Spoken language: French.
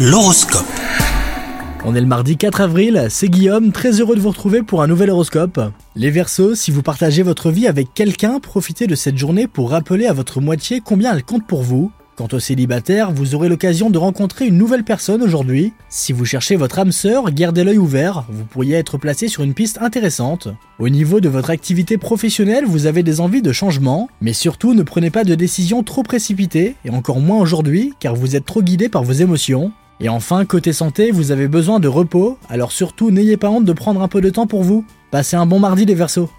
L'horoscope. On est le mardi 4 avril, c'est Guillaume, très heureux de vous retrouver pour un nouvel horoscope. Les Verseaux, si vous partagez votre vie avec quelqu'un, profitez de cette journée pour rappeler à votre moitié combien elle compte pour vous. Quant aux célibataires, vous aurez l'occasion de rencontrer une nouvelle personne aujourd'hui. Si vous cherchez votre âme sœur, gardez l'œil ouvert, vous pourriez être placé sur une piste intéressante. Au niveau de votre activité professionnelle, vous avez des envies de changement, mais surtout ne prenez pas de décisions trop précipitées, et encore moins aujourd'hui, car vous êtes trop guidé par vos émotions. Et enfin, côté santé, vous avez besoin de repos, alors surtout n'ayez pas honte de prendre un peu de temps pour vous. Passez un bon mardi les Verseaux